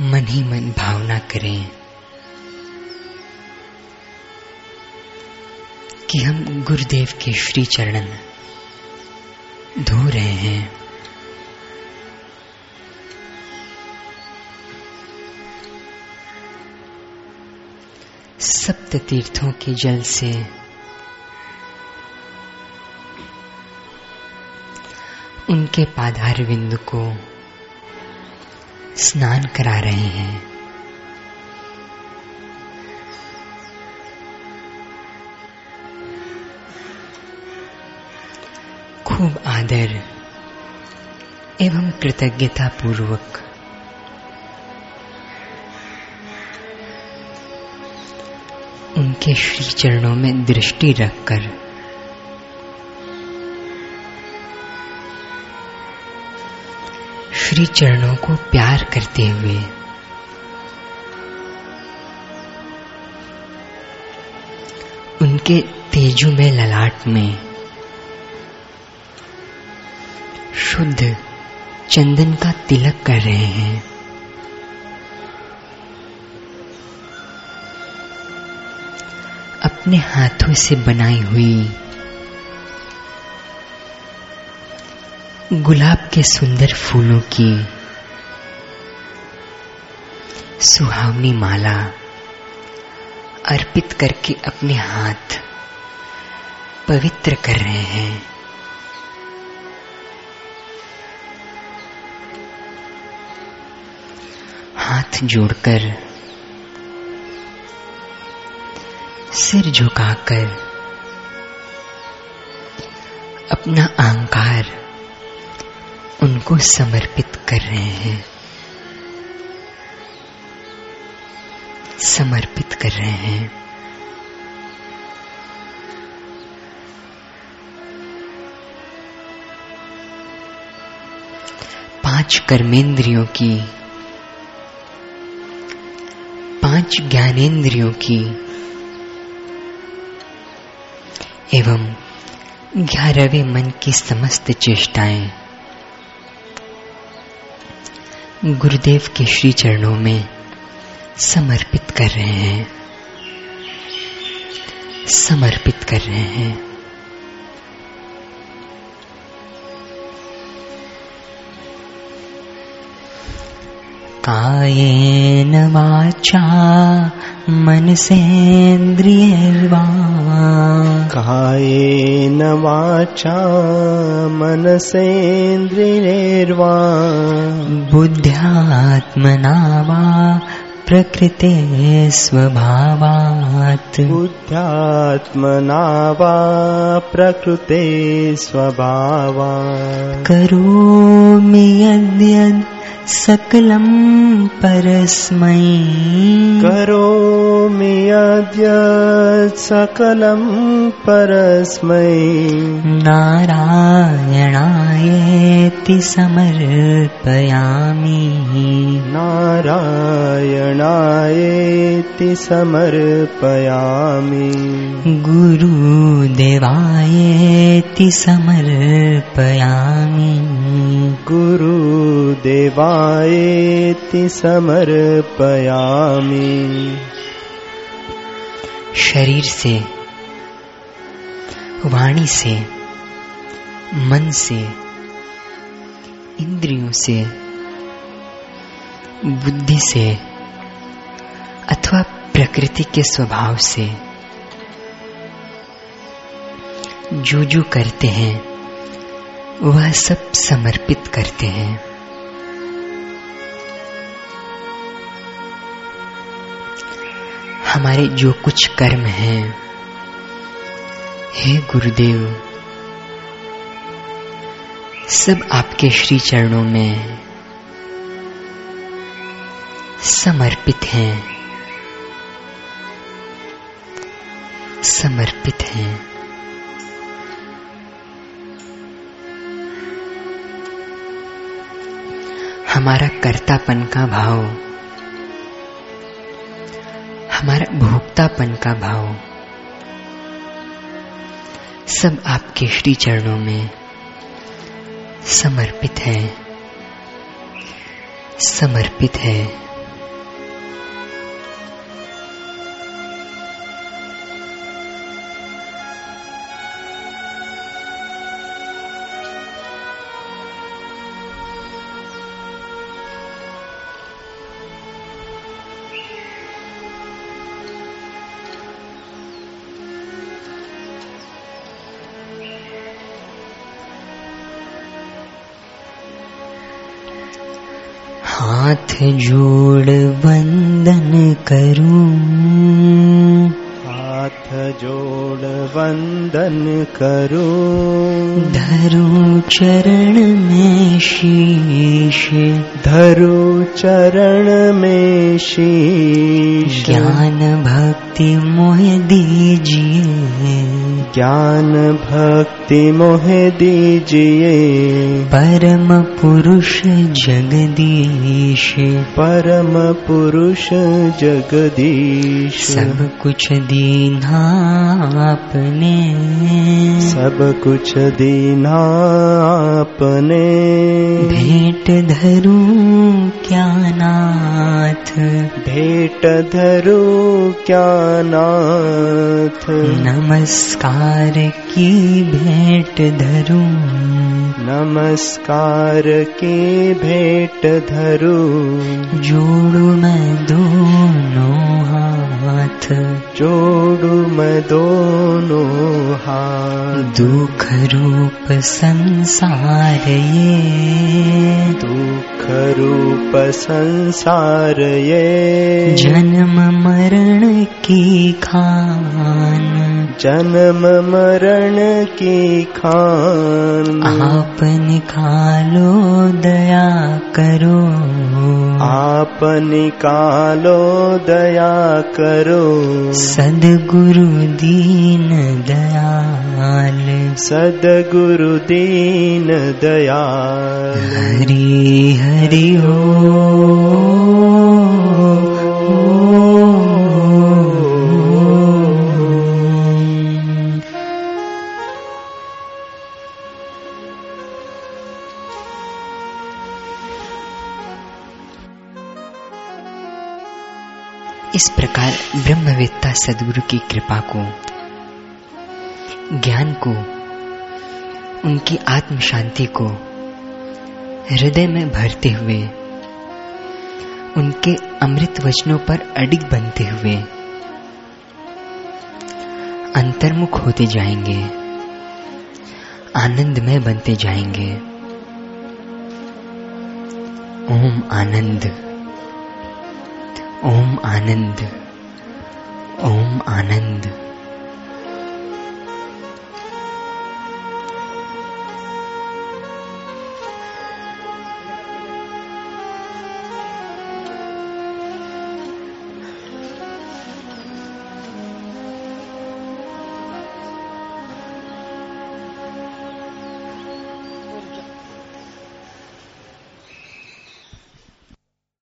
मन ही मन भावना करें कि हम गुरुदेव के श्री चरण धो रहे हैं। सप्त तीर्थों के जल से उनके पाधार बिंदु को स्नान करा रहे हैं। खूब आदर एवं कृतज्ञता पूर्वक उनके श्री चरणों में दृष्टि रखकर श्री चरणों को प्यार करते हुए। उनके तेजु में ललाट में। शुद्ध चंदन का तिलक कर रहे हैं। अपने हाथों से बनाई हुई गुलाब के सुंदर फूलों की सुहावनी माला अर्पित करके अपने हाथ पवित्र कर रहे हैं। हाथ जोड़कर, सिर झुकाकर, अपना अहंकार उनको समर्पित कर रहे हैं। समर्पित कर रहे हैं। पाँच कर्मेंद्रियों की, पाँच ज्ञानेंद्रियों की, एवं ग्यारहवें मन की समस्त चेष्टाएँ। गुरुदेव के श्री चरणों में समर्पित कर रहे हैं। समर्पित कर रहे हैं। कायेन वाचा मनसेन्द्रियर्वा कायेन वाचा मनसेन्द्रियर्वा। बुद्ध्यात्मना वा प्रकृते स्वभावात्। बुद्ध्यात्मना वा प्रकृते स्वभावा करोमि यद्यद् सकलं परस्मै। करोमि अद्य सकलं परस्मै। नारायणायेति समर्पयामि। नारायणायेति समर्पयामि। गुरुदेवायेति समर्पयामि गुरुदेवायेति समर्पयामि शरीर से, वाणी से, मन से, इंद्रियों से, बुद्धि से, अथवा प्रकृति के स्वभाव से, जो जो करते हैं, वह सब समर्पित करते हैं। हमारे जो कुछ कर्म हैं। हे गुरुदेव, सब आपके श्री चरणों में समर्पित हैं। समर्पित हैं। हमारा कर्तापन का भाव हमारा भोक्तापन का भाव। सब आपके श्री चरणों में समर्पित है। समर्पित है। हाथ जोड़ वंदन करूं। हाथ जोड़ वंदन करूं। धरूं चरण में शीश। धरु चरण में शीश। ज्ञान भक्ति मोह दीजिए ज्ञान भक्ति मोह दीजिए। परम पुरुष जगदीश। परम पुरुष जगदीश। सब कुछ दीना आपने। सब कुछ दीना आपने। भेंट धरूं क्या नाथ? भेंट धरू क्या नाथ? नमस्कार। की भेंट धरू। नमस्कार की भेंट धरू। जोड़ू मैं दोनों हाथ जोड़ू मैं दोनों हाथ। दुख रूप संसार ये। दुख रूप संसार ये। जन्म मरण की खान। जन्म मरण की खान। आप निकालो दया करो। आप निकालो दया करो। सदगुरु दीन दयाल। सदगुरु दीन दयाल। हरि हरि ओ इस प्रकार ब्रह्मवेत्ता सदगुरु की कृपा को, ज्ञान को, उनकी आत्म शांति को हृदय में भरते हुए, उनके अमृत वचनों पर अडिग बनते हुए अंतर्मुख होते जाएँगे, आनंदमय बनते जाएँगे। ओम आनंद। ओम आनंद ओम आनंद।